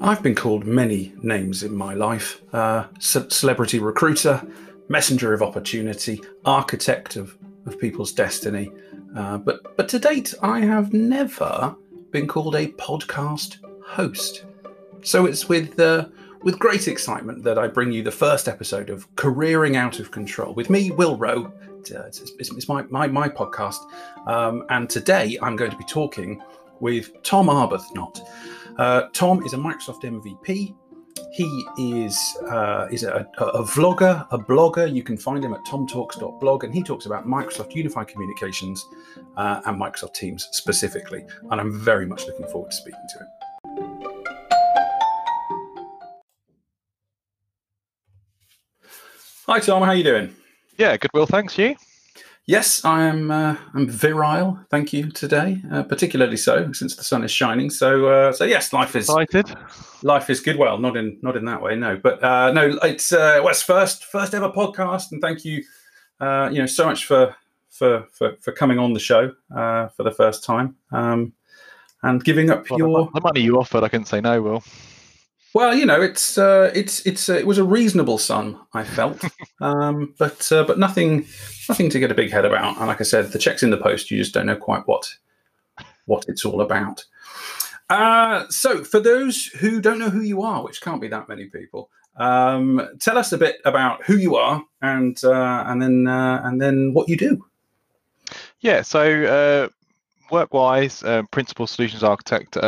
I've been called many names in my life uh, ce- celebrity recruiter, messenger of opportunity, architect of, of people's destiny. Uh, but, but to date, I have never been called a podcast host. So it's with, uh, with great excitement that I bring you the first episode of Careering Out of Control with me, Will Rowe. Uh, it's, it's, it's my, my, my podcast. Um, and today I'm going to be talking with Tom Arbuthnot. Uh, Tom is a Microsoft MVP. He is uh, is a, a, vlogger, a blogger. You can find him at tomtalks.blog, and he talks about Microsoft Unified Communications uh, and Microsoft Teams specifically. And I'm very much looking forward to speaking to him. Hi Tom, how are you doing? Yeah, good. Will, thanks. You? Yes, I am. Uh, I'm virile. Thank you today, uh, particularly so since the sun is shining. So, uh, so yes, life is excited. Life is good. Well, not in not in that way, no. But uh, no, it's uh, West's first first ever podcast, and thank you, uh, you know, so much for for for, for coming on the show uh, for the first time, um, and giving up well, your the money you offered. I couldn't say no, Will. Well, you know, it's uh, it's it's uh, it was a reasonable sum, I felt, um, but uh, but nothing nothing to get a big head about. And like I said, the checks in the post, you just don't know quite what what it's all about. Uh, so, for those who don't know who you are, which can't be that many people, um, tell us a bit about who you are and uh, and then uh, and then what you do. Yeah, so work-wise, principal solutions architect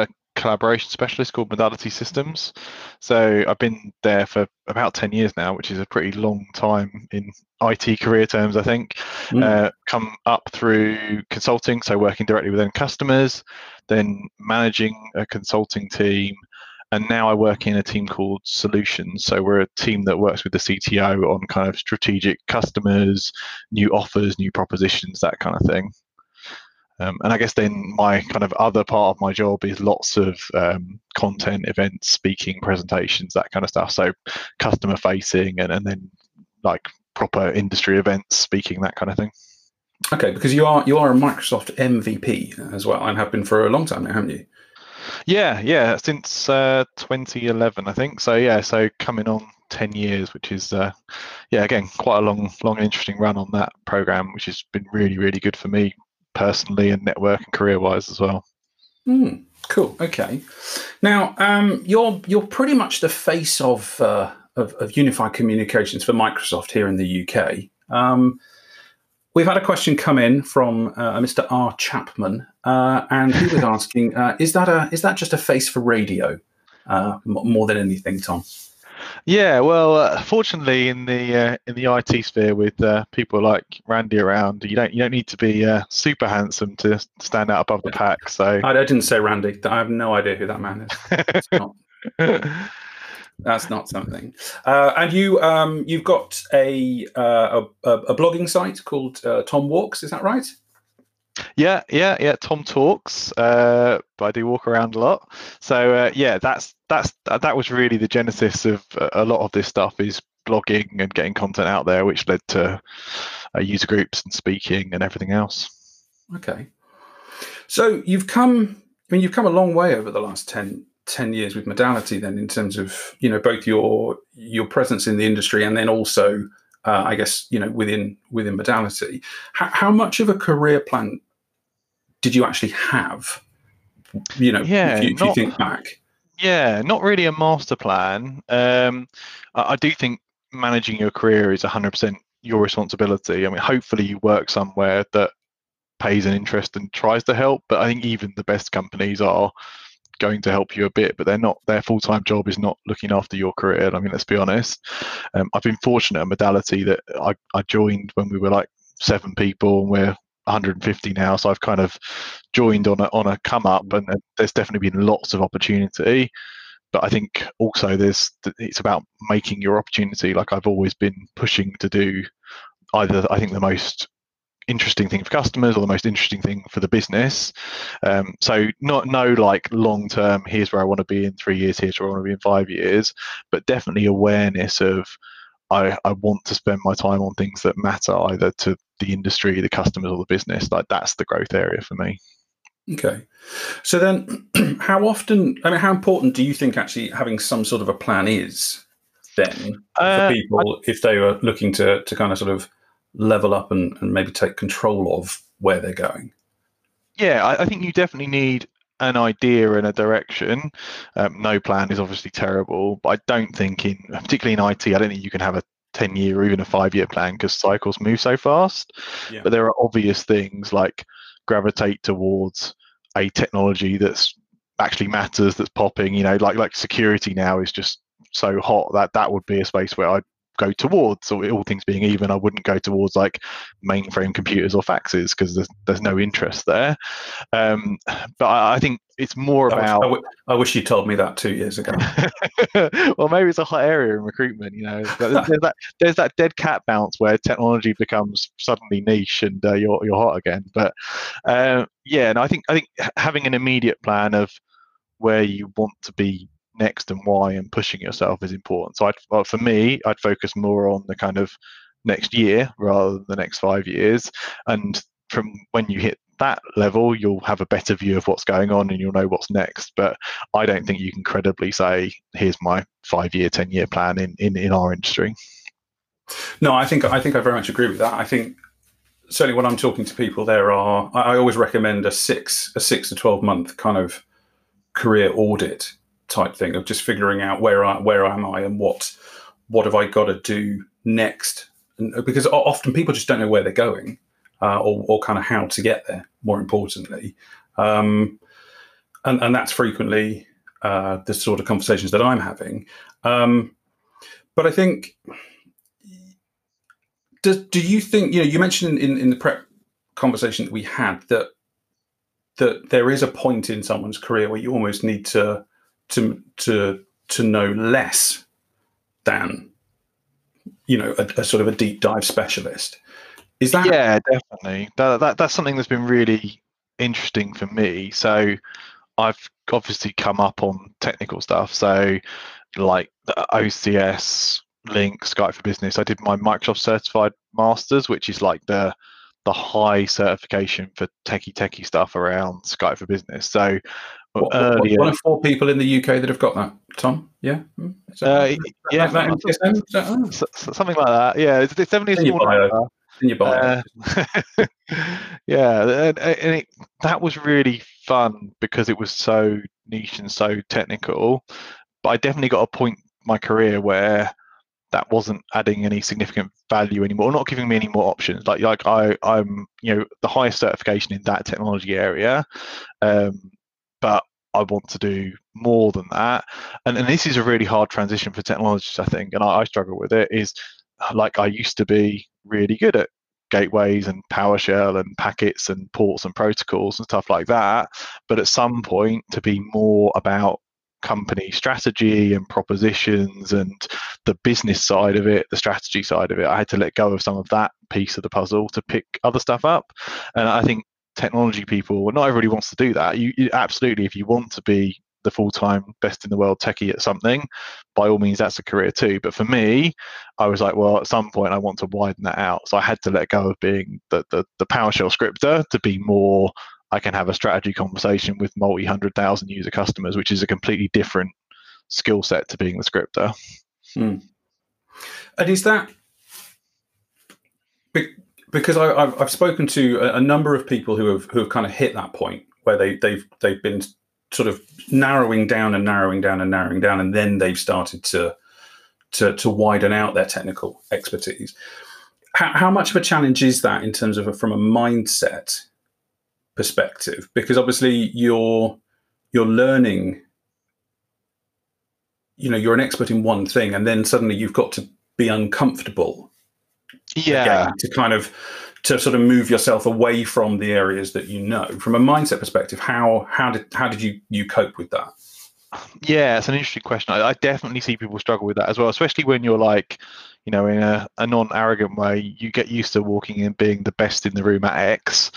collaboration specialist called Modality Systems. So I've been there for about 10 years now, which is a pretty long time in IT career terms, I think. Mm. Uh, come up through consulting, so working directly with end customers, then managing a consulting team. And now I work in a team called Solutions. So we're a team that works with the CTO on kind of strategic customers, new offers, new propositions, that kind of thing. Um, and I guess then my kind of other part of my job is lots of um, content, events, speaking, presentations, that kind of stuff. So customer facing and, and then like proper industry events, speaking, that kind of thing. Okay, because you are you are a Microsoft MVP as well, and have been for a long time now, haven't you? Yeah, yeah, since uh, 2011, I think. So yeah, so coming on 10 years, which is uh, yeah, again quite a long, long, interesting run on that program, which has been really, really good for me personally and network and career wise as well. Mm, cool. Okay. Now, um, you're you're pretty much the face of, uh, of, of unified communications for Microsoft here in the UK. Um, we've had a question come in from uh, Mr. R. Chapman, uh, and he was asking, uh, "Is that a is that just a face for radio uh, more than anything, Tom?" Yeah, well, uh, fortunately, in the uh, in the IT sphere, with uh, people like Randy around, you don't you don't need to be uh, super handsome to stand out above the pack. So I, didn't say Randy. I have no idea who that man is. not, that's not something. Uh, and you um, you've got a, uh, a, a blogging site called Tom Walks. Is that right? Yeah, yeah, yeah. Tom talks, uh, but I do walk around a lot. So uh, yeah, that's that's that was really the genesis of a lot of this stuff is blogging and getting content out there, which led to uh, user groups and speaking and everything else. Okay, so you've come. I mean, you've come a long way over the last 10, 10 years with modality. Then, in terms of you know both your your presence in the industry and then also uh, I guess you know within within modality. How, how, much of a career plan did you actually have? You know, yeah, if, you, if not, you think back. Yeah, not really a master plan. Um, I, I do think managing your career is 100% your responsibility. I mean, hopefully you work somewhere that pays an interest and tries to help, but I think even the best companies are going to help you a bit, but they're not. Their full time job is not looking after your career. I mean, let's be honest. Um, I've been fortunate at Modality that I, I joined when we were like seven people, and we're 150 now. So I've kind of joined on a on a come up, and there's definitely been lots of opportunity. But I think also there's it's about making your opportunity. Like I've always been pushing to do either I think the most interesting thing for customers or the most interesting thing for the business. Um, so not no like long term. Here's where I want to be in three years. Here's where I want to be in five years. But definitely awareness of I, I want to spend my time on things that matter either to the industry, the customers, or the business. Like that's the growth area for me. Okay. So then, how often? I mean, how important do you think actually having some sort of a plan is then uh, for people I, if they are looking to to kind of sort of level up and, and maybe take control of where they're going? Yeah, I, I think you definitely need an idea and a direction. Um, no plan is obviously terrible, but I don't think in particularly in IT, I don't think you can have a 10 year or even a five year plan because cycles move so fast. Yeah. But there are obvious things like gravitate towards a technology that's actually matters that's popping you know like like security now is just so hot that that would be a space where I'd go towards. So all things being even, I wouldn't go towards like mainframe computers or faxes because there's there's no interest there. Um, but I, I, think it's more about. I wish you told me that two years ago. well, maybe it's a hot area in recruitment. You know, there's, there's, that there's that dead cat bounce where technology becomes suddenly niche and uh, you're you're hot again. But uh, yeah, and I think I think having an immediate plan of where you want to be next and why and pushing yourself is important. So well, for me, I'd focus more on the kind of next year rather than the next five years. And from when you hit that level, you'll have a better view of what's going on and you'll know what's next. But I don't think you can credibly say, here's my five year, 10 year plan in, in, in our industry. No, I think I think I very much agree with that. I think certainly when I'm talking to people, there are I always recommend a six a six to twelve month kind of career audit type thing of just figuring out where I where am I and what what have I got to do next. And uh, because often people just don't know where they're going uh, or, or kind of how to get there. More importantly, um, and and that's frequently uh, the sort of conversations that I'm having. Um, but I think. Does, do you think you know? You mentioned in, in the prep conversation that we had that that there is a point in someone's career where you almost need to to to to know less than you know a, a, sort of a deep dive specialist. Is that yeah, definitely. That, that that's something that's been really interesting for me. So I've obviously come up on technical stuff. So like the OCS, Lync, Skype for Business. I did my Microsoft Certified Masters, which is like the the high certification for techie techie stuff around Skype for Business. So what, earlier. One of four people in the UK that have got that. Tom, yeah, hmm? uh, yeah, that, that something like that. Yeah, it's, it's definitely a small In your bio. Uh, yeah, and, and it, that was really fun because it was so niche and so technical. But I definitely got a point my career where that wasn't adding any significant value anymore, not giving me any more options. Like like I I'm you know the highest certification in that technology area, um, but I want to do more than that. And, and this is a really hard transition for technologists, I think, and I, I struggle with it. Is uh, like I used to be really good at gateways and PowerShell and packets and ports and protocols and stuff like that. But at some point, to be more about company strategy and propositions and the business side of it, the strategy side of it, I had to let go of some of that piece of the puzzle to pick other stuff up. And I think technology people, not everybody wants to do that. You, you absolutely, if you want to be the full-time best in the world techie at something by all means that's a career too but for me i was like well at some point i want to widen that out so i had to let go of being the, the, the powershell scripter to be more i can have a strategy conversation with multi hundred thousand user customers which is a completely different skill set to being the scripter hmm. and is that because I, have I've spoken to a, a, number of people who have who have kind of hit that point where they they've they've been sort of narrowing down and narrowing down and narrowing down, and then they've started to to to widen out their technical expertise. How, how much of a challenge is that in terms of a, from a mindset perspective? Because obviously you're you're learning. You know, you're an expert in one thing, and then suddenly you've got to be uncomfortable yeah to kind of to sort of move yourself away from the areas that you know from a mindset perspective how how did how did you you cope with that yeah it's an interesting question I, I definitely see people struggle with that as well especially when you're like you know in a, a non-arrogant way you get used to walking in being the best in the room at x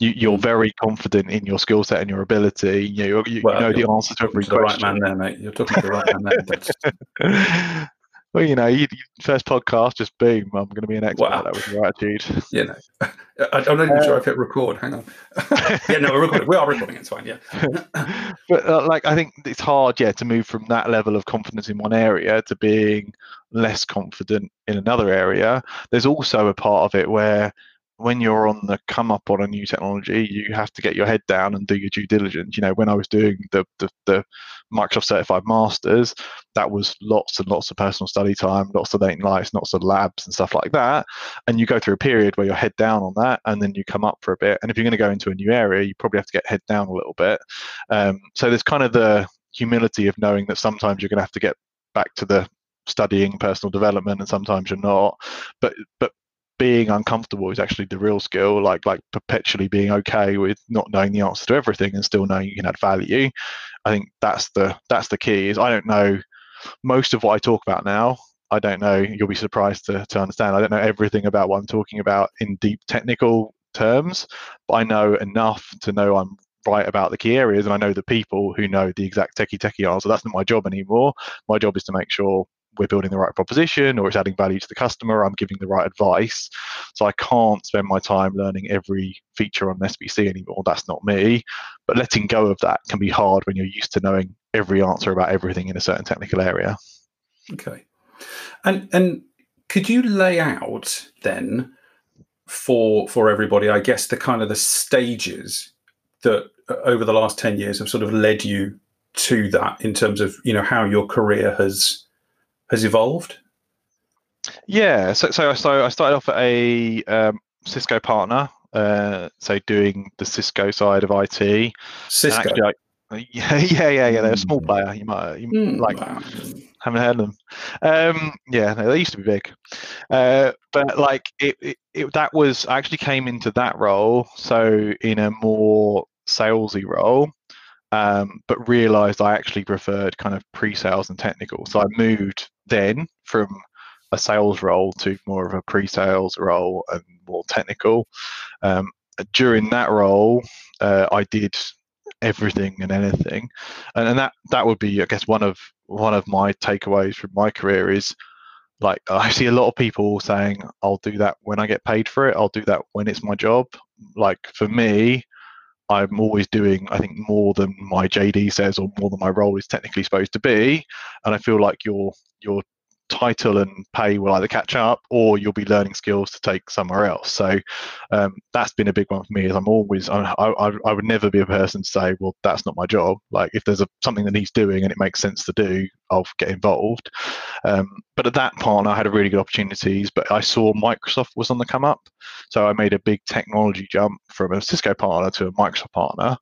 you, are mm. very confident in your skill set and your ability. You know, you, well, you know the answer to every to question. The right man there, mate. You're talking to the right man there. well, you know, you, first podcast, just boom, I'm going to be an expert wow. that was your attitude. You know, I, am not even uh, sure I've hit record. Hang on. yeah, no, we're recording. We are recording. It's fine. Yeah. but uh, like, I think it's hard, yeah, to move from that level of confidence in one area to being less confident in another area. There's also a part of it where when you're on the come up on a new technology, you have to get your head down and do your due diligence. You know, when I was doing the, the, the Microsoft Certified Masters, that was lots and lots of personal study time, lots of late nights, lots of labs and stuff like that. And you go through a period where you're head down on that, and then you come up for a bit. And if you're going to go into a new area, you probably have to get head down a little bit. Um, so there's kind of the humility of knowing that sometimes you're going to have to get back to the studying personal development and sometimes you're not but but being uncomfortable is actually the real skill like like perpetually being okay with not knowing the answer to everything and still knowing you can add value. I think that's the that's the key is i don't know most of what i talk about now. I don't know you'll be surprised to, to understand i don't know everything about what i'm talking about in deep technical terms but i know enough to know i'm right about the key areas and i know the people who know the exact techie techie answer. That's not my job anymore. My job is to make sure we're building the right proposition or it's adding value to the customer, I'm giving the right advice. So I can't spend my time learning every feature on SBC anymore. That's not me. But letting go of that can be hard when you're used to knowing every answer about everything in a certain technical area. Okay. And and could you lay out then for for everybody, I guess the kind of the stages that uh, over the last 10 years have sort of led you to that in terms of you know how your career has has evolved? Yeah, so so, so I started off at a um, Cisco partner, uh, so doing the Cisco side of IT. Cisco. Actually, I, yeah, yeah, yeah, yeah. They're a small hmm. player. You might, you mm, like, haven't heard of them. Um, yeah, no, they used to be big, uh, but like it, it, it, that was I actually came into that role. So in a more salesy role, um, but realized I actually preferred kind of pre-sales and technical. So I moved then from a sales role to more of a pre-sales role and more technical. Um, during that role, uh, I did everything and anything, and, and that that would be, I guess, one of one of my takeaways from my career is like I see a lot of people saying, "I'll do that when I get paid for it. I'll do that when it's my job." Like for me, I'm always doing, I think, more than my JD says or more than my role is technically supposed to be. And I feel like your your title and pay will either catch up or you'll be learning skills to take somewhere else. So um, that's been a big one for me. Is I'm always I, I, I would never be a person to say, well, that's not my job. Like if there's a, something that he's doing and it makes sense to do, I'll get involved. Um, but at that point, I had a really good opportunities. But I saw Microsoft was on the come up, so I made a big technology jump from a Cisco partner to a Microsoft partner.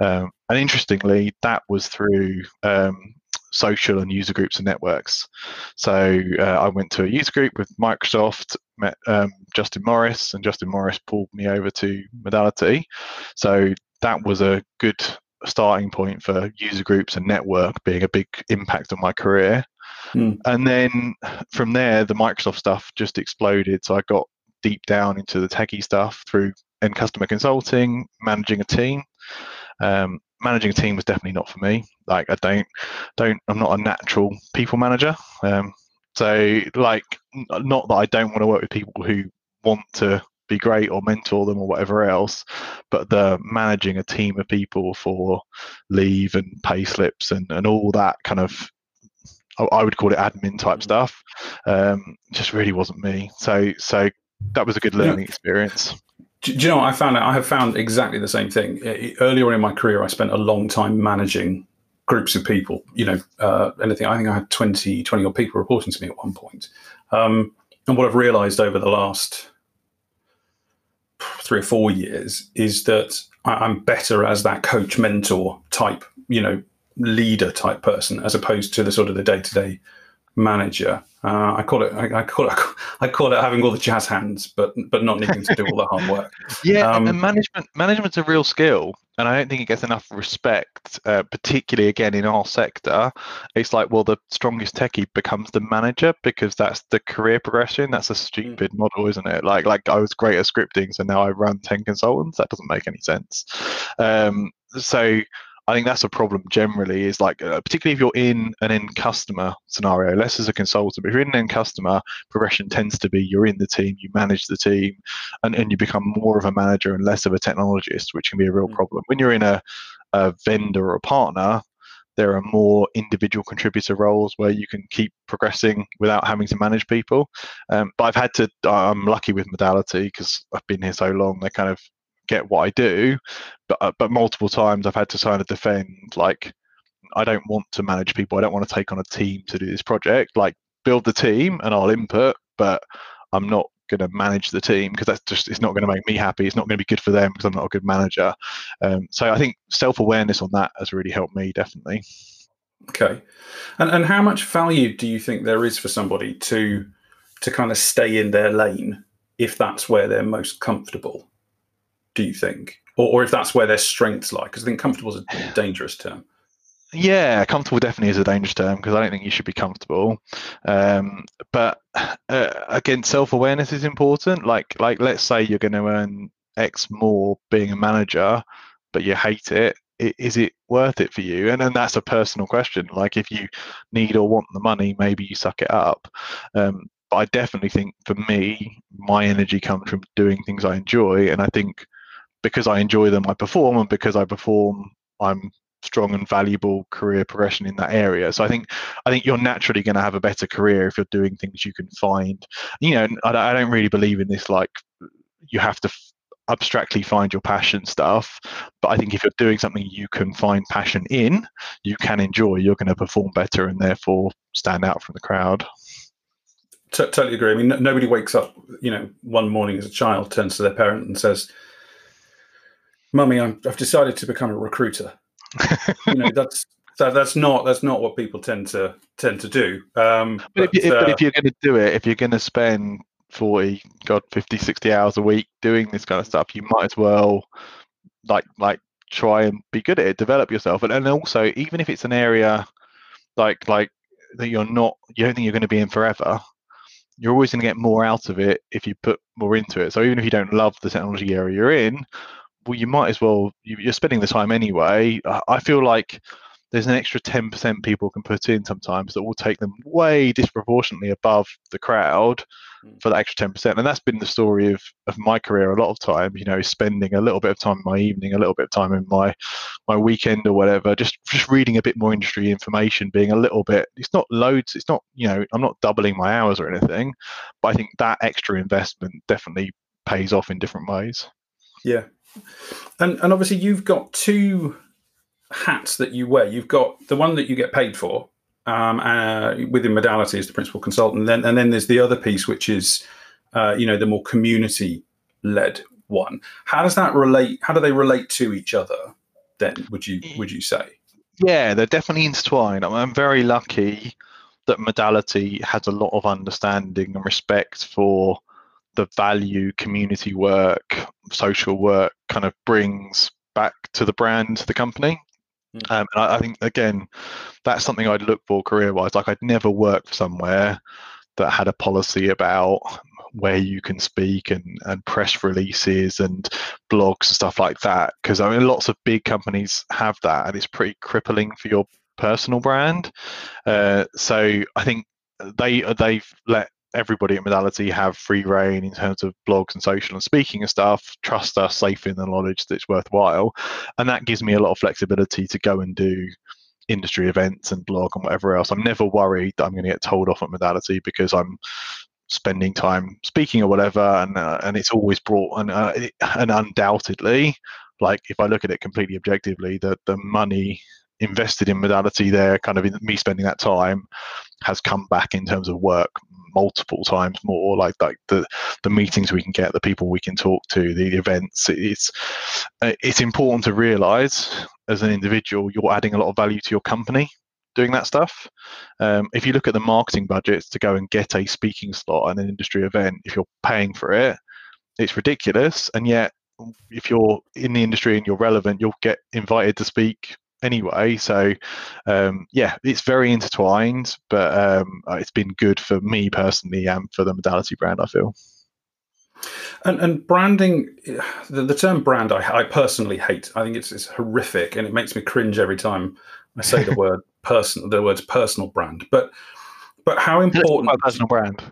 Um, and interestingly, that was through um, social and user groups and networks. So uh, I went to a user group with Microsoft, met um, Justin Morris, and Justin Morris pulled me over to Modality. So that was a good starting point for user groups and network being a big impact on my career. Mm. And then from there, the Microsoft stuff just exploded. So I got deep down into the techie stuff through end customer consulting, managing a team. Um, managing a team was definitely not for me. Like I don't, don't, I'm not a natural people manager. Um, so like, not that I don't want to work with people who want to be great or mentor them or whatever else, but the managing a team of people for leave and pay slips and, and all that kind of I would call it admin type mm. stuff. Um, just really wasn't me. So so that was a good learning experience. Do, you know what I found? I have found exactly the same thing. Earlier in my career, I spent a long time managing groups of people. You know, uh, anything. I think I had 20, 20 odd people reporting to me at one point. Um, and what I've realised over the last three or four years is that I'm better as that coach mentor type, you know, leader type person, as opposed to the sort of the day to day manager. Uh, I call it. I, I, call it. I call it having all the jazz hands, but but not needing to do all the hard work. yeah, um, and management management's a real skill, and I don't think it gets enough respect, uh, particularly again in our sector. It's like, well, the strongest techie becomes the manager because that's the career progression. That's a stupid mm. model, isn't it? Like like I was great at scripting, so now I run ten consultants. That doesn't make any sense. Um, so I think that's a problem generally. Is like uh, particularly if you're in an end customer scenario, less as a consultant. But if you're in an end customer, progression tends to be you're in the team, you manage the team, and, and you become more of a manager and less of a technologist, which can be a real mm. problem. When you're in a, a vendor or a partner, there are more individual contributor roles where you can keep progressing without having to manage people. Um, but I've had to, I'm lucky with modality because I've been here so long, they kind of get what I do. But, uh, but multiple times I've had to kind of defend, like, I don't want to manage people. I don't want to take on a team to do this project. Like, build the team and I'll input, but I'm not going to manage the team because that's just it's not going to make me happy. It's not going to be good for them because I'm not a good manager. Um, so I think self awareness on that has really helped me definitely. Okay, and and how much value do you think there is for somebody to to kind of stay in their lane if that's where they're most comfortable? Do you think, or, or if that's where their strengths lie? Because I think comfortable is a dangerous term. Yeah, comfortable definitely is a dangerous term because I don't think you should be comfortable. Um, but uh, again, self awareness is important. Like, like let's say you're going to earn X more being a manager, but you hate it. Is it worth it for you? And then that's a personal question. Like, if you need or want the money, maybe you suck it up. Um, but I definitely think for me, my energy comes from doing things I enjoy, and I think because I enjoy them, I perform, and because I perform, I'm strong and valuable career progression in that area. So I think I think you're naturally going to have a better career if you're doing things you can find. You know, I, I don't really believe in this like you have to f- abstractly find your passion stuff. But I think if you're doing something you can find passion in, you can enjoy. You're going to perform better and therefore stand out from the crowd. T- totally agree. I mean, n- nobody wakes up, you know, one morning as a child, turns to their parent and says, "Mummy, i have decided to become a recruiter." you know, that's that, that's not that's not what people tend to tend to do. Um, but, but, if, you, uh, but if you're going to do it, if you're going to spend 40, God, 50, 60 hours a week doing this kind of stuff, you might as well like like try and be good at it, develop yourself, and, and also even if it's an area like like that you're not, you don't think you're going to be in forever. You're always going to get more out of it if you put more into it. So even if you don't love the technology area you're in, well, you might as well. You're spending the time anyway. I feel like there's an extra 10% people can put in sometimes that will take them way disproportionately above the crowd mm. for that extra 10% and that's been the story of, of my career a lot of time, you know spending a little bit of time in my evening a little bit of time in my my weekend or whatever just just reading a bit more industry information being a little bit it's not loads it's not you know i'm not doubling my hours or anything but i think that extra investment definitely pays off in different ways yeah and and obviously you've got two hats that you wear. You've got the one that you get paid for um, uh, within modality as the principal consultant, and then, and then there's the other piece which is uh, you know the more community led one. How does that relate? How do they relate to each other? Then would you would you say? Yeah, they're definitely intertwined. I'm very lucky that modality has a lot of understanding and respect for the value community work, social work kind of brings back to the brand, to the company. Mm. Um, and I, I, think again, that's something I'd look for career-wise. Like I'd never work for somewhere that had a policy about where you can speak and, and press releases and blogs and stuff like that. Because I mean, lots of big companies have that, and it's pretty crippling for your personal brand. Uh, so I think they they've let everybody at Modality have free reign in terms of blogs and social and speaking and stuff. Trust us, safe in the knowledge that it's worthwhile, and that gives me a lot of flexibility to go and do industry events and blog and whatever else. I'm never worried that I'm going to get told off at Modality because I'm spending time speaking or whatever, and uh, and it's always brought and uh, and undoubtedly, like if I look at it completely objectively, that the money invested in modality there, kind of in me spending that time, has come back in terms of work multiple times more like like the the meetings we can get the people we can talk to the events. It's uh, it's important to realize as an individual you're adding a lot of value to your company doing that stuff. Um, if you look at the marketing budgets to go and get a speaking slot at an industry event if you're paying for it it's ridiculous. And yet if you're in the industry and you're relevant you'll get invited to speak anyway. So um, yeah, it's very intertwined, but um, uh, it's been good for me personally and for the modality brand. I feel. And, and branding, the, the term brand, I, I, personally hate. I think it's, it's horrific, and it makes me cringe every time I say the word person. The words personal brand, but but how important personal brand?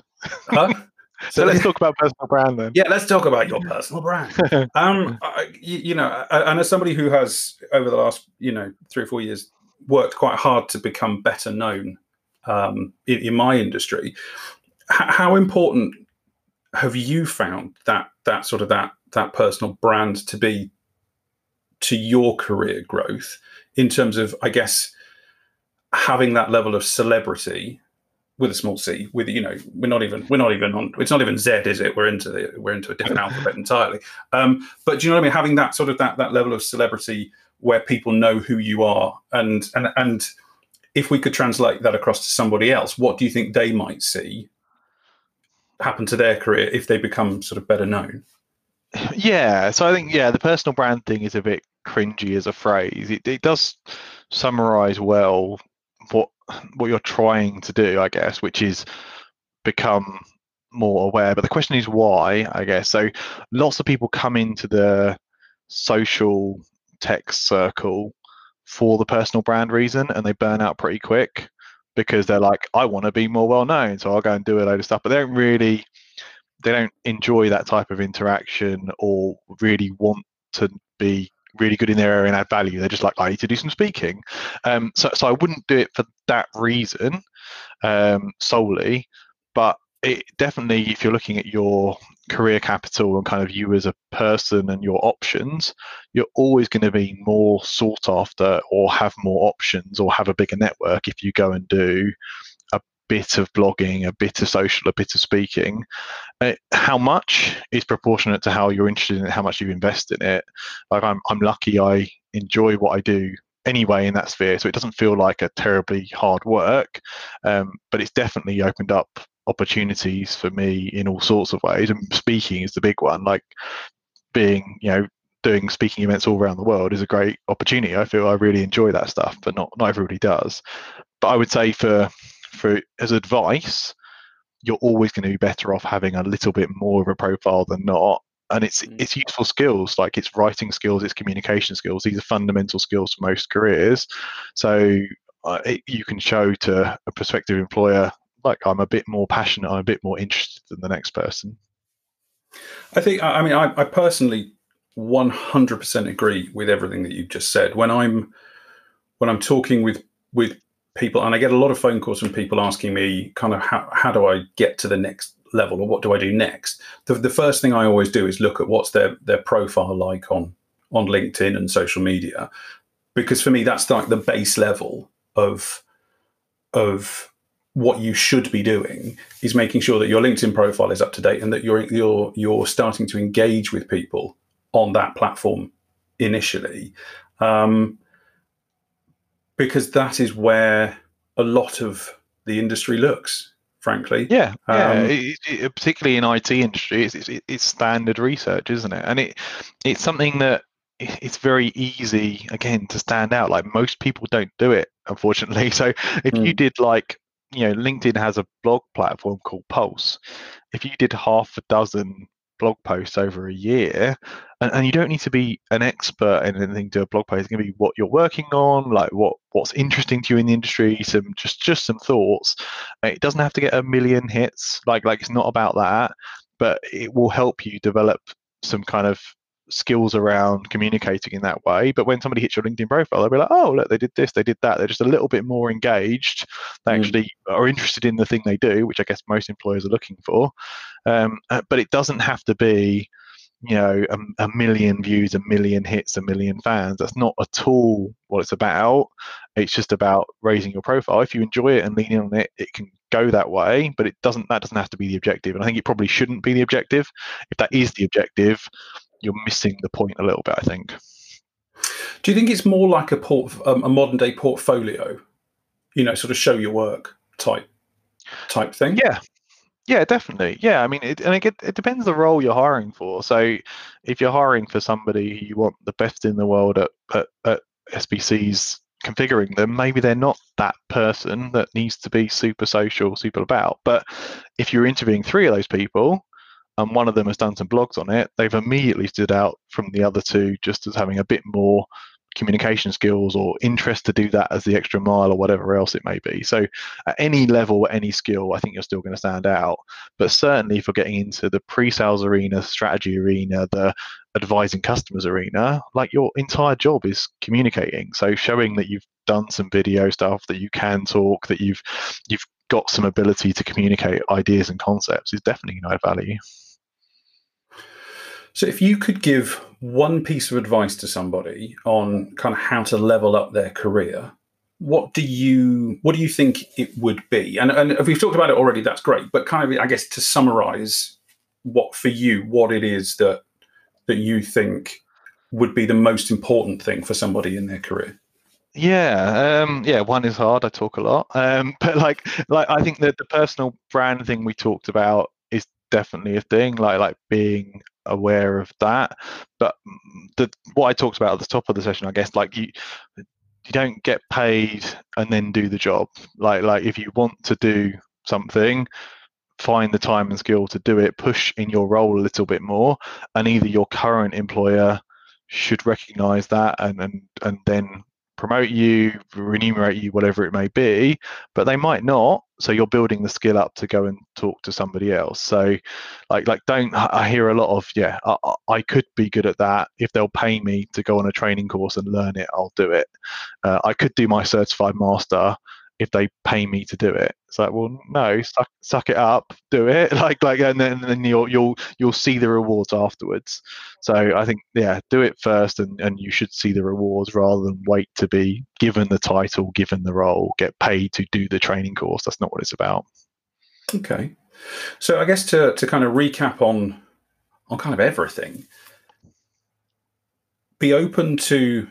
Huh? So, so let's talk about personal brand then. Yeah, let's talk about your personal brand. um, I, you, know, and as somebody who has over the last you know three or four years worked quite hard to become better known um, in, in, my industry, h- how important have you found that that sort of that that personal brand to be to your career growth in terms of, I guess, having that level of celebrity with a small c with you know we're not even we're not even on it's not even z is it? We're into the we're into a different alphabet entirely. Um but do you know what i mean? Having that sort of that that level of celebrity where people know who you are and and and if we could translate that across to somebody else what do you think they might see happen to their career if they become sort of better known? Yeah so i think yeah the personal brand thing is a bit cringy as a phrase. It, it does summarize well what you're trying to do, I guess, which is become more aware. But the question is why, I guess. So lots of people come into the social tech circle for the personal brand reason and they burn out pretty quick because they're like, I want to be more well known, so I'll go and do a load of stuff. But they don't really they don't enjoy that type of interaction or really want to be really good in their area and add value. They're just like, I need to do some speaking. Um, so, so I wouldn't do it for that reason um, solely, but it definitely, if you're looking at your career capital and kind of you as a person and your options, you're always going to be more sought after or have more options or have a bigger network if you go and do bit of blogging, a bit of social, a bit of speaking. Uh, how much is proportionate to how you're interested in it, how much you invest in it. Like I'm, I'm lucky I enjoy what I do anyway in that sphere, so it doesn't feel like a terribly hard work. Um, but it's definitely opened up opportunities for me in all sorts of ways. And speaking is the big one. Like being, you know, doing speaking events all around the world is a great opportunity. I feel I really enjoy that stuff, but not not everybody does. But I would say for for as advice, you're always going to be better off having a little bit more of a profile than not. And it's mm. it's useful skills like it's writing skills, it's communication skills. These are fundamental skills for most careers. So uh, it, you can show to a prospective employer like I'm a bit more passionate, I'm a bit more interested than the next person. I think I mean I, I personally 100% agree with everything that you've just said. When I'm when I'm talking with with people, and I get a lot of phone calls from people asking me, kind of, how, how do I get to the next level or what do I do next? The, the first thing I always do is look at what's their, their profile like on, on LinkedIn and social media, because for me, that's like the base level of, of what you should be doing is making sure that your LinkedIn profile is up to date and that you're, you're, you're starting to engage with people on that platform initially. Um, because that is where a lot of the industry looks frankly. Yeah yeah. Um, it, it, particularly in IT industry it's, it's, it's, standard research isn't it? And it it's something that it's very easy again to stand out. Like most people don't do it unfortunately. So if mm. you did like you know linkedin has a blog platform called pulse. If you did half a dozen blog posts over a year and, and you don't need to be an expert in anything to a blog post. It's going to be what you're working on like what what's interesting to you in the industry some just just some thoughts. It doesn't have to get a million hits like like it's not about that but it will help you develop some kind of skills around communicating in that way. But when somebody hits your LinkedIn profile, they'll be like, oh, look, they did this, they did that. They're just a little bit more engaged. They mm. actually are interested in the thing they do, which I guess most employers are looking for. Um, uh, but it doesn't have to be, you know, a, a, million views, a million hits, a million fans. That's not at all what it's about. It's just about raising your profile. If you enjoy it and lean in on it, it can go that way. But it doesn't. That doesn't have to be the objective. And I think it probably shouldn't be the objective. If that is the objective, you're missing the point a little bit. I think. Do you think it's more like a port, um, a modern day portfolio? You know, sort of show your work type type thing. Yeah, yeah, definitely. Yeah, I mean, it, and it, it depends the role you're hiring for. So, if you're hiring for somebody who you want the best in the world at, at, at SBCs configuring them, maybe they're not that person that needs to be super social, super about. But if you're interviewing three of those people, and one of them has done some blogs on it, they've immediately stood out from the other two just as having a bit more communication skills or interest to do that as the extra mile or whatever else it may be. So, at any level, any skill, I think you're still going to stand out. But certainly for getting into the pre sales arena, strategy arena, the advising customers arena, like your entire job is communicating. So, showing that you've done some video stuff, that you can talk, that you've you've got some ability to communicate ideas and concepts is definitely going to add value. So, if you could give one piece of advice to somebody on kind of how to level up their career, what do you what do you think it would be? And, and if we've talked about it already, that's great. But kind of, I guess, to summarize, what for you, what it is that that you think would be the most important thing for somebody in their career? Yeah, um, yeah. One is hard. I talk a lot, um, but like, like I think that the personal brand thing we talked about is definitely a thing. Like, like being aware of that. But the what I talked about at the top of the session, I guess, like you you don't get paid and then do the job. Like like if you want to do something, find the time and skill to do it, push in your role a little bit more, and either your current employer should recognize that and and and then promote you, remunerate you, whatever it may be, but they might not. So you're building the skill up to go and talk to somebody else. So, like, like don't I hear a lot of yeah, I, I could be good at that if they'll pay me to go on a training course and learn it. I'll do it. Uh, I could do my certified master if they pay me to do it. It's like, well, no, suck, suck it up, do it. Like, like, and then, and then you'll you'll you'll see the rewards afterwards. So I think, yeah, do it first, and and you should see the rewards rather than wait to be given the title, given the role, get paid to do the training course. That's not what it's about. Okay, so I guess to to kind of recap on on kind of everything, be open to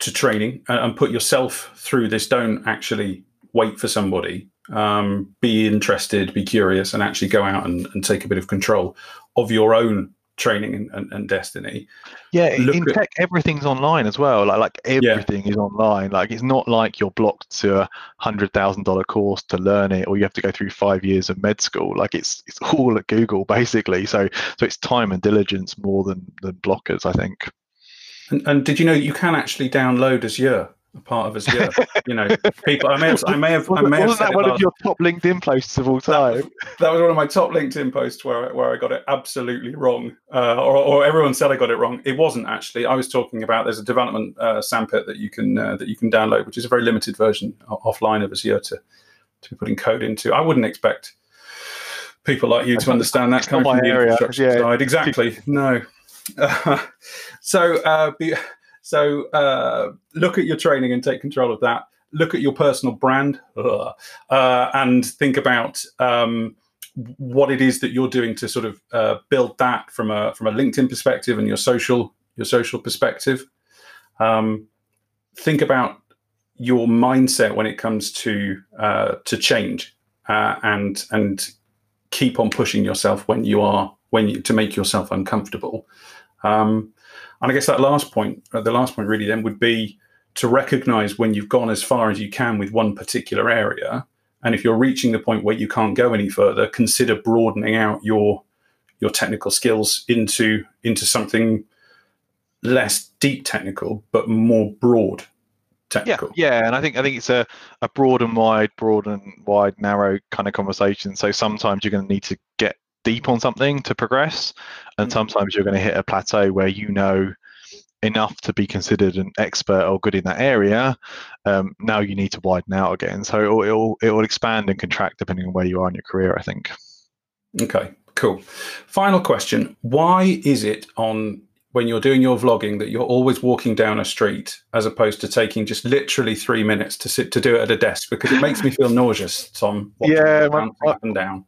to training and, and, put yourself through this. Don't actually wait for somebody. Um, be interested, be curious, and actually go out and, and, take a bit of control of your own training and, and, and destiny. Yeah, Look in at, tech, everything's online as well. Like like everything yeah. is online. Like it's not like you're blocked to a hundred thousand dollar course to learn it, or you have to go through five years of med school. Like it's it's all at Google basically. So so it's time and diligence more than than blockers, I think. And, and did you know you can actually download Azure? A part of Azure, you know, people. I may have, I may have, I may have. Wasn't that one last, of your top LinkedIn posts of all time? That, that, was one of my top LinkedIn posts where where I got it absolutely wrong, uh, or, or everyone said I got it wrong. It wasn't actually. I was talking about there's a development uh, sandpit that you can uh, that you can download, which is a very limited version offline of Azure to to be putting code into. I wouldn't expect people like you to understand that kind of infrastructure yeah. side. Exactly. No. so uh, be, so uh, look at your training and take control of that. Look at your personal brand uh, and think about um, what it is that you're doing to sort of uh, build that from a from a LinkedIn perspective and your social your social perspective. Um, think about your mindset when it comes to uh, to change and and keep on pushing yourself when you are when you to make yourself uncomfortable. Um, and I guess that last point, uh, the last point really then would be to recognize when you've gone as far as you can with one particular area. And if you're reaching the point where you can't go any further, consider broadening out your your technical skills into into something less deep technical, but more broad technical. Yeah, yeah, and I think I think it's a, a broad and wide, broad and wide, narrow kind of conversation. So sometimes you're going to need to get deep on something to progress, and mm. sometimes you're going to hit a plateau where you know enough to be considered an expert or good in that area. Um, now you need to widen out again, so it'll, it'll it'll expand and contract depending on where you are in your career. I think. Okay, cool. Final question: Why is it on when you're doing your vlogging that you're always walking down a street as opposed to taking just literally three minutes to sit to do it at a desk because it makes me feel nauseous tom yeah my, up and down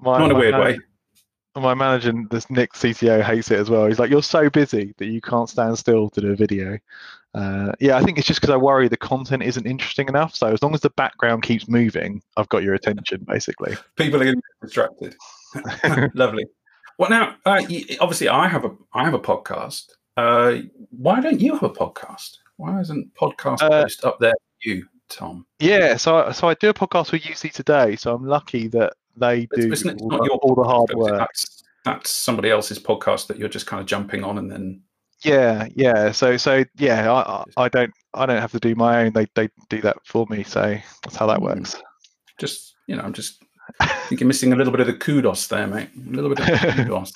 my, Not in a weird manager, way. My manager, this Nick CTO, hates it as well. He's like, "You're so busy that you can't stand still to do a video." Uh, yeah, I think it's just because I worry the content isn't interesting enough. So as long as the background keeps moving, I've got your attention, basically. People are getting distracted. Lovely. Well, now, uh, obviously, I have a I have a podcast. Uh, why don't you have a podcast? Why isn't podcast uh, post up there for you, Tom? Yeah, so so I do a podcast with UC today. So I'm lucky that they do it's, it's all, all, the hard work. That's, that's somebody else's podcast that you're just kind of jumping on and then yeah yeah so so yeah i i don't i don't have to do my own they they do that for me so that's how that hmm. works just you know i'm just I think you're missing a little bit of the kudos there mate a little bit of kudos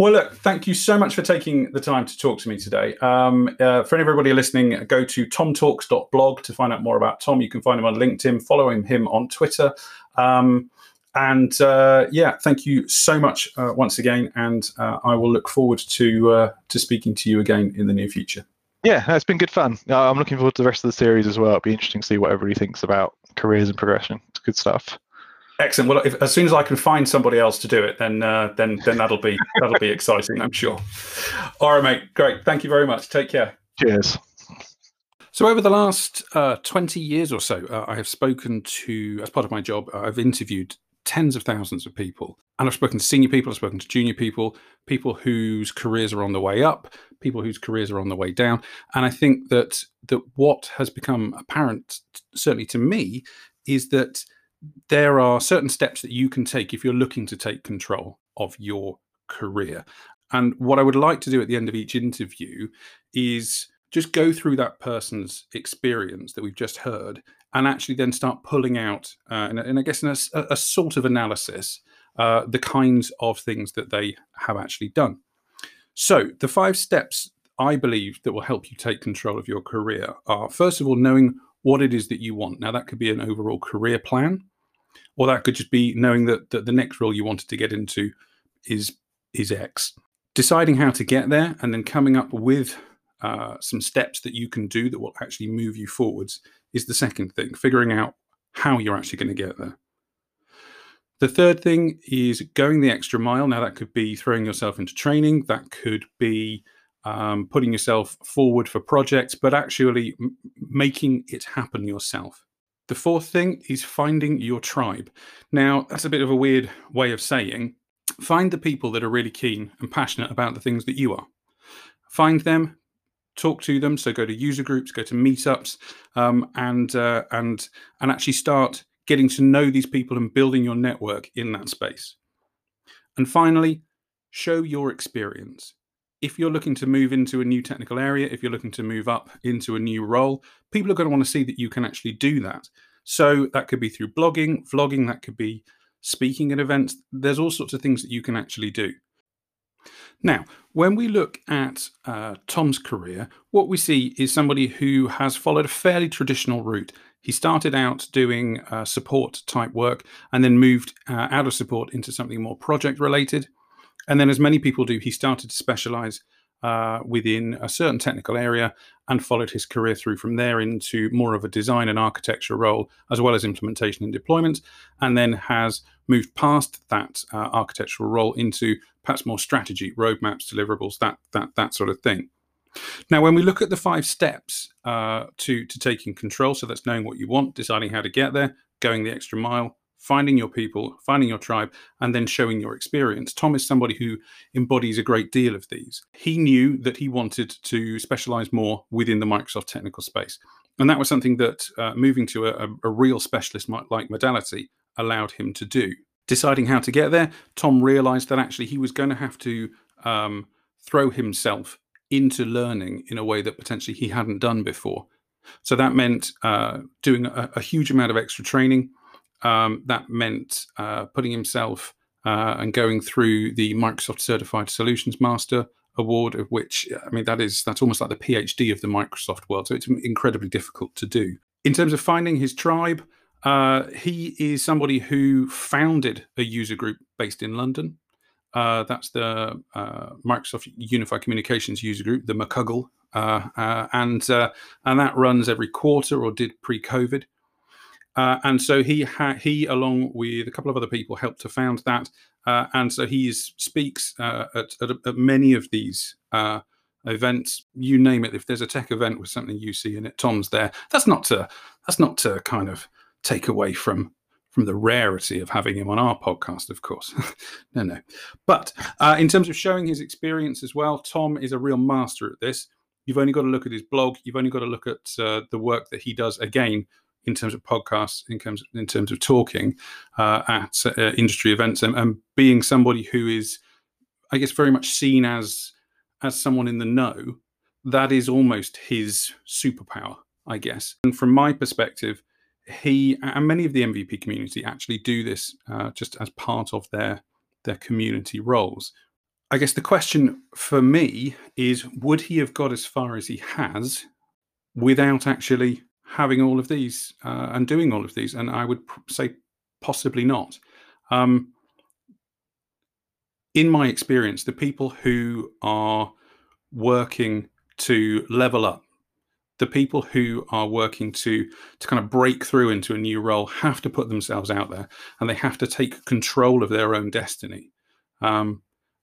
well, look, thank you so much for taking the time to talk to me today. Um, uh, for everybody listening, go to tomtalks.blog to find out more about Tom. You can find him on LinkedIn, following him on Twitter. Um, and uh, yeah, thank you so much uh, once again, and uh, I will look forward to uh, to speaking to you again in the near future. Yeah, it's been good fun. Uh, I'm looking forward to the rest of the series as well. It'll be interesting to see what everybody thinks about careers and progression. It's good stuff. Excellent. Well, if, as soon as I can find somebody else to do it, then uh, then then that'll be that'll be exciting. I'm sure. All right, mate. Great. Thank you very much. Take care. Cheers. So, over the last uh, 20 years or so, uh, I have spoken to, as part of my job, I've interviewed tens of thousands of people. And I've spoken to senior people, I've spoken to junior people, people whose careers are on the way up, people whose careers are on the way down. And I think that that what has become apparent, certainly to me, is that there are certain steps that you can take if you're looking to take control of your career. And what I would like to do at the end of each interview is just go through that person's experience that we've just heard and actually then start pulling out, uh, and, and, I guess in a, a sort of analysis, uh, the kinds of things that they have actually done. So, the five steps I believe that will help you take control of your career are first of all, knowing what it is that you want. Now, that could be an overall career plan, or that could just be knowing that, that the next role you wanted to get into is is X. Deciding how to get there and then coming up with uh, some steps that you can do that will actually move you forwards is the second thing, figuring out how you're actually going to get there. The third thing is going the extra mile. Now, that could be throwing yourself into training, that could be um, putting yourself forward for projects, but actually m- making it happen yourself. The fourth thing is finding your tribe. Now, that's a bit of a weird way of saying find the people that are really keen and passionate about the things that you are. Find them, talk to them. So go to user groups, go to meetups, um, and uh, and and actually start getting to know these people and building your network in that space. And finally, show your experience. If you're looking to move into a new technical area, if you're looking to move up into a new role, people are going to want to see that you can actually do that. So that could be through blogging, vlogging, that could be speaking at events. There's all sorts of things that you can actually do. Now, when we look at uh, Tom's career, what we see is somebody who has followed a fairly traditional route. He started out doing uh, support type work and then moved uh, out of support into something more project related. And then, as many people do, he started to specialize uh, within a certain technical area and followed his career through from there into more of a design and architecture role, as well as implementation and deployment, and then has moved past that uh, architectural role into perhaps more strategy, roadmaps, deliverables, that that that sort of thing. Now, when we look at the five steps uh, to to taking control, so that's knowing what you want, deciding how to get there, going the extra mile, finding your people, finding your tribe, and then showing your experience. Tom is somebody who embodies a great deal of these. He knew that he wanted to specialize more within the Microsoft technical space. And that was something that uh, moving to a, a real specialist like Modality allowed him to do. Deciding how to get there, Tom realized that actually he was going to have to um, throw himself into learning in a way that potentially he hadn't done before. So that meant uh, doing a, a, huge amount of extra training, um, that meant uh, putting himself uh, and going through the Microsoft Certified Solutions Master Award, of which I mean that is that's almost like the PhD of the Microsoft world. So it's incredibly difficult to do. In terms of finding his tribe, uh, he is somebody who founded a user group based in London. Uh, that's the uh, Microsoft Unified Communications user group, the McCuggle, uh, uh, and and that runs every quarter or did pre-COVID. Uh, and so he ha- he, along with a couple of other people, helped to found that. Uh, and so he speaks uh, at, at, at, many of these uh, events. You name it. If there's a tech event with something you see in it, Tom's there. That's not to that's not to kind of take away from from the rarity of having him on our podcast, of course. no, no. But uh, in terms of showing his experience as well, Tom is a real master at this. You've only got to look at his blog. You've only got to look at uh, the work that he does again in terms of podcasts, in terms in terms of talking uh, at uh, industry events, and, and, being somebody who is, I guess, very much seen as as someone in the know. That is almost his superpower, I guess. And from my perspective, he and many of the MVP community actually do this uh, just as part of their their community roles. I guess the question for me is would he have got as far as he has without actually having all of these uh, and doing all of these? And I would say possibly not. Um, in my experience, the people who are working to level up the people who are working to to kind of break through into a new role have to put themselves out there and they have to take control of their own destiny um,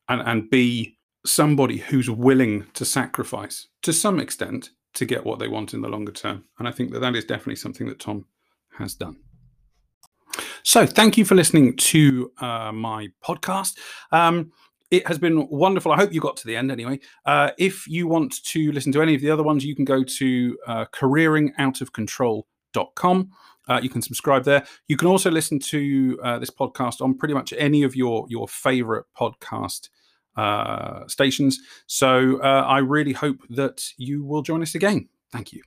and and be somebody who's willing to sacrifice to some extent to get what they want in the longer term and i think that that is definitely something that tom has done so thank you for listening to uh, my podcast um, it has been wonderful. I hope you got to the end anyway. Uh, if you want to listen to any of the other ones, you can go to uh, careeringoutofcontrol.com. Uh, you can subscribe there. You can also listen to uh, this podcast on pretty much any of your your favorite podcast uh, stations. So uh, I really hope that you will join us again. Thank you.